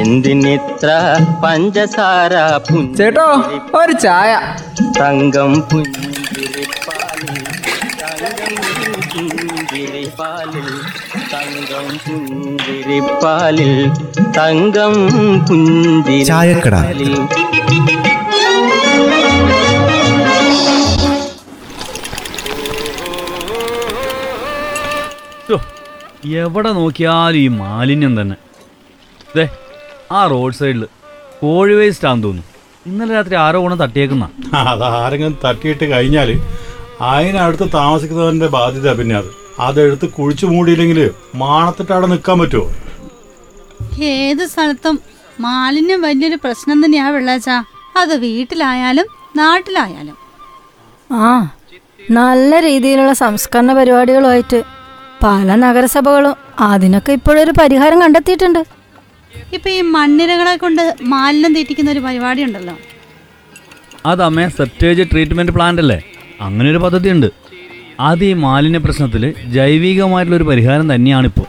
എന്തിനിത്ര പഞ്ചസാര ചേട്ടോ ഒരു ചായ. തങ്കം പുഞ്ചിരിപ്പാലിൽ തങ്കം പുഞ്ചിരിപ്പാലിൽ തങ്കം പുഞ്ചിരിപ്പാലിൽ തങ്കം ചായക്കട. പുഞ്ചിരിപ്പാലിൽ എവിടെ നോക്കിയാലും ഈ മാലിന്യം തന്നെ. ദേ ആ റോഡ് സൈഡിൽ കോഴി വേസ്റ്റ് ആണെന്ന് തോന്നുന്നു. ഇന്നലെ രാത്രി ആരോ കൊണ്ട് തട്ടിയേക്കുന്ന. അതാരെങ്കിലും തട്ടിയിട്ട് കഴിഞ്ഞാൽ അതിനടുത്ത് താമസിക്കുന്നവന്റെ ബാധ്യത പിന്നെ അത്. അതെടുത്ത് കുഴിച്ചു മൂടിയില്ലെങ്കിൽ മാണത്തിട്ട് അവിടെ നിൽക്കാൻ പറ്റുമോ ഏത് സ്ഥലത്തും മാലിന്യം വലിയൊരു പ്രശ്നം തന്നെയാ വെള്ളാച്ച. അത് വീട്ടിലായാലും നാട്ടിലായാലും. ആ നല്ല രീതിയിലുള്ള സംസ്കരണ പരിപാടികളുമായിട്ട് പല നഗരസഭകളും അതിനൊക്കെ ഇപ്പോഴൊരു പരിഹാരം കണ്ടെത്തിയിട്ടുണ്ട്. ഇപ്പൊ ഈ മണ്ണിരകളെ കൊണ്ട് മാലിന്യം തീറ്റിക്കുന്ന ഒരു പരിപാടി ഉണ്ടല്ലോ. അതമ്മേ സെപ്റ്റേജ് ട്രീറ്റ്മെന്റ് പ്ലാന്റ് അല്ലേ? അങ്ങനെ ഒരു പദ്ധതി ഉണ്ട് അത് ഈ മാലിന്യ പ്രശ്നത്തിൽ ജൈവികമായിട്ടുള്ള ഒരു പരിഹാരം തന്നെയാണ് ഇപ്പോൾ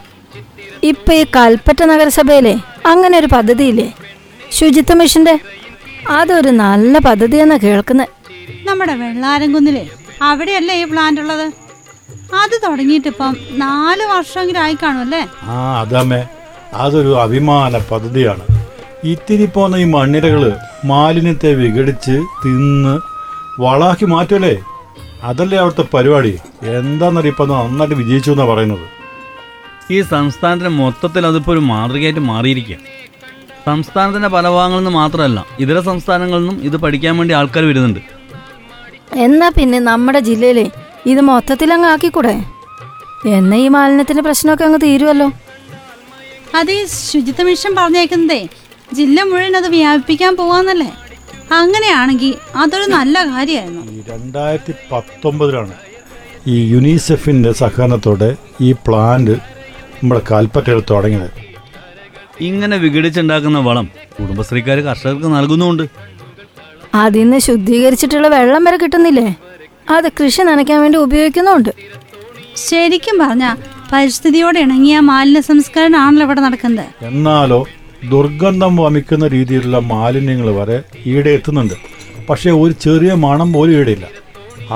ഇപ്പൊ ഈ കൽപ്പറ്റ നഗരസഭയിലെ അങ്ങനെ ഒരു പദ്ധതിയില്ലേ? ശുചിത്വ മിഷന്റെ? അതൊരു നല്ല പദ്ധതി എന്നാ കേൾക്കുന്നത് നമ്മുടെ വെള്ളാരംകുന്നിലെ അവിടെയല്ലേ ഈ പ്ലാന്റ് ഉള്ളത്? അത് തുടങ്ങിയിട്ടിപ്പം നാല് വർഷമെങ്കിലും ആയി കാണും അല്ലേ? ആ അതമ്മേ. അതൊരു അഭിമാന പദ്ധതിയാണ്. ഇത്തിരി പോന്ന ഈ മണ്ണിരകൾ മാലിന്യത്തെ വിഘടിച്ച് തിന്ന് വളാക്കി മാറ്റുമല്ലേ അതല്ലേ അവിടുത്തെ പരിപാടി? എന്താണെന്നറിയപ്പോ നന്നായിട്ട് വിജയിച്ചു എന്നാ പറയുന്നത്. ഈ സംസ്ഥാനത്തിന് മൊത്തത്തിൽ അതിപ്പോൾ ഒരു മാതൃകയായിട്ട് മാറിയിരിക്കുക സംസ്ഥാനത്തിന്റെ പല ഭാഗങ്ങളിൽ നിന്ന് മാത്രമല്ല ഇതര സംസ്ഥാനങ്ങളിൽ നിന്നും ഇത് പഠിക്കാൻ വേണ്ടി ആൾക്കാർ വരുന്നുണ്ട്. എന്നാ പിന്നെ നമ്മുടെ ജില്ലയിലെ ഇത് മൊത്തത്തിൽ അങ്ങ് ആക്കിക്കൂടെ? എന്നാ ഈ മാലിന്യത്തിന്റെ പ്രശ്നമൊക്കെ അങ്ങ് തീരുമല്ലോ അത് ഈ ശുചിത്വ മിഷൻ പറഞ്ഞേക്കുന്നതേ. ജില്ല മുഴുവൻ അത് വ്യാപിപ്പിക്കാൻ പോവാന്നല്ലേ? അങ്ങനെയാണെങ്കിൽ അതൊരു നല്ല കാര്യമായിരുന്നു. രണ്ടായിരത്തി പത്തൊമ്പതിലാണ് ഈ യുനിസെഫിന്റെ സഹകരണത്തോടെ ഈ പ്ലാന്റ് നമ്മുടെ കാൽപ്പറ്റയിൽ തുടങ്ങിയത്. ഇങ്ങനെ വിഘടിച്ചുണ്ടാക്കുന്ന വളം കുടുംബശ്രീക്കാർ കർഷകർക്ക് നൽകുന്നുമുണ്ട്. നിന്ന് ശുദ്ധീകരിച്ചിട്ടുള്ള വെള്ളം വരെ കിട്ടുന്നില്ലേ? അത് കൃഷി നനയ്ക്കാൻ വേണ്ടി ഉപയോഗിക്കുന്നുണ്ട് ശരിക്കും പറഞ്ഞ പരിസ്ഥിതിയോട് ഇണങ്ങിയ മാലിന്യ സംസ്കരണമാണല്ലോ ഇവിടെ നടക്കുന്നത്. എന്നാലോ ദുർഗന്ധം വമിക്കുന്ന രീതിയിലുള്ള മാലിന്യങ്ങൾ വരെ ഈടെ എത്തുന്നുണ്ട്. പക്ഷേ ഒരു ചെറിയ മണം പോലും ഈടെയില്ല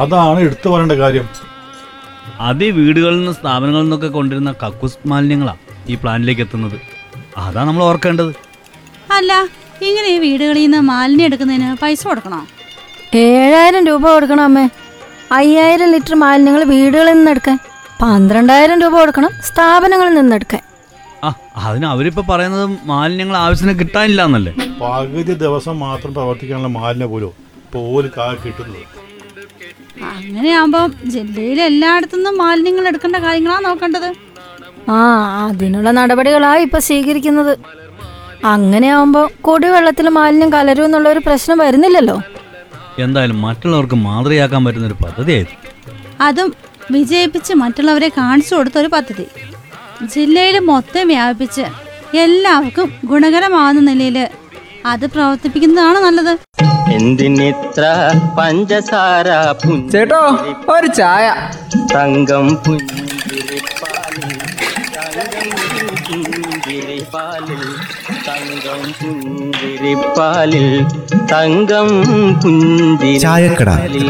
അതാണ് എടുത്തു പറയേണ്ട കാര്യം. അത് വീടുകളിൽ നിന്ന് സ്ഥാപനങ്ങളിൽ നിന്നൊക്കെ കൊണ്ടിരുന്ന കക്കൂസ് മാലിന്യങ്ങളാണ് ഈ പ്ലാനിലേക്ക് എത്തുന്നത്. അതാണ് നമ്മൾ ഓർക്കേണ്ടത്. അല്ല ഇങ്ങനെ ഈ വീടുകളിൽ നിന്ന് മാലിന്യം എടുക്കുന്നതിന് പൈസ കൊടുക്കണോ? ഏഴായിരം രൂപ കൊടുക്കണോ അമ്മേ. അയ്യായിരം ലിറ്റർ മാലിന്യങ്ങൾ വീടുകളിൽ നിന്ന് എടുക്കാൻ. പന്ത്രണ്ടായിരം രൂപ കൊടുക്കണം സ്ഥാപനങ്ങളിൽ നിന്ന് എടുക്കാൻ ആ അതിന് അവരിപ്പോ പറയുന്നത് മാലിന്യങ്ങൾ ആവശ്യത്തിന് കിട്ടാനില്ല എന്നല്ലേ പകുതി ദിവസം മാത്രം പ്രവർത്തിക്കാനുള്ള മാലിന്യ പോലും പോലും കാ കിട്ടുന്നത്. അങ്ങനെയാകുമ്പോൾ ജില്ലയിലെ എല്ലായിടത്തുനിന്നും മാലിന്യങ്ങൾ എടുക്കേണ്ട കാര്യങ്ങളാ നോക്കേണ്ടത്. ആ അതിനുള്ള നടപടികളാ ഇപ്പൊ സ്വീകരിക്കുന്നത്. അങ്ങനെയാവുമ്പോ കുടിവെള്ളത്തിൽ മാലിന്യം കലരും എന്നുള്ള ഒരു പ്രശ്നം വരുന്നില്ലല്ലോ. എന്തായാലും മറ്റുള്ളവർക്ക് മാതൃകയാക്കാൻ പറ്റുന്ന ഒരു പദ്ധതി അതും വിജയിപ്പിച്ച് മറ്റുള്ളവരെ കാണിച്ചു കൊടുത്ത ഒരു പദ്ധതി. ജില്ലയിൽ മൊത്തം വ്യാപിപ്പിച്ച് എല്ലാവർക്കും ഗുണകരമാവുന്ന നിലയിൽ അത് പ്രവർത്തിപ്പിക്കുന്നതാണ് നല്ലത്. എന്തിനിത്ര പഞ്ചസാര ചേട്ടോ ഒരു ചായ. തങ്കം പുഞ്ചിരിപ്പാലിൽ തങ്കം പുഞ്ചിരിപ്പാലിൽ തങ്കം പുഞ്ചിരിപ്പാലിൽ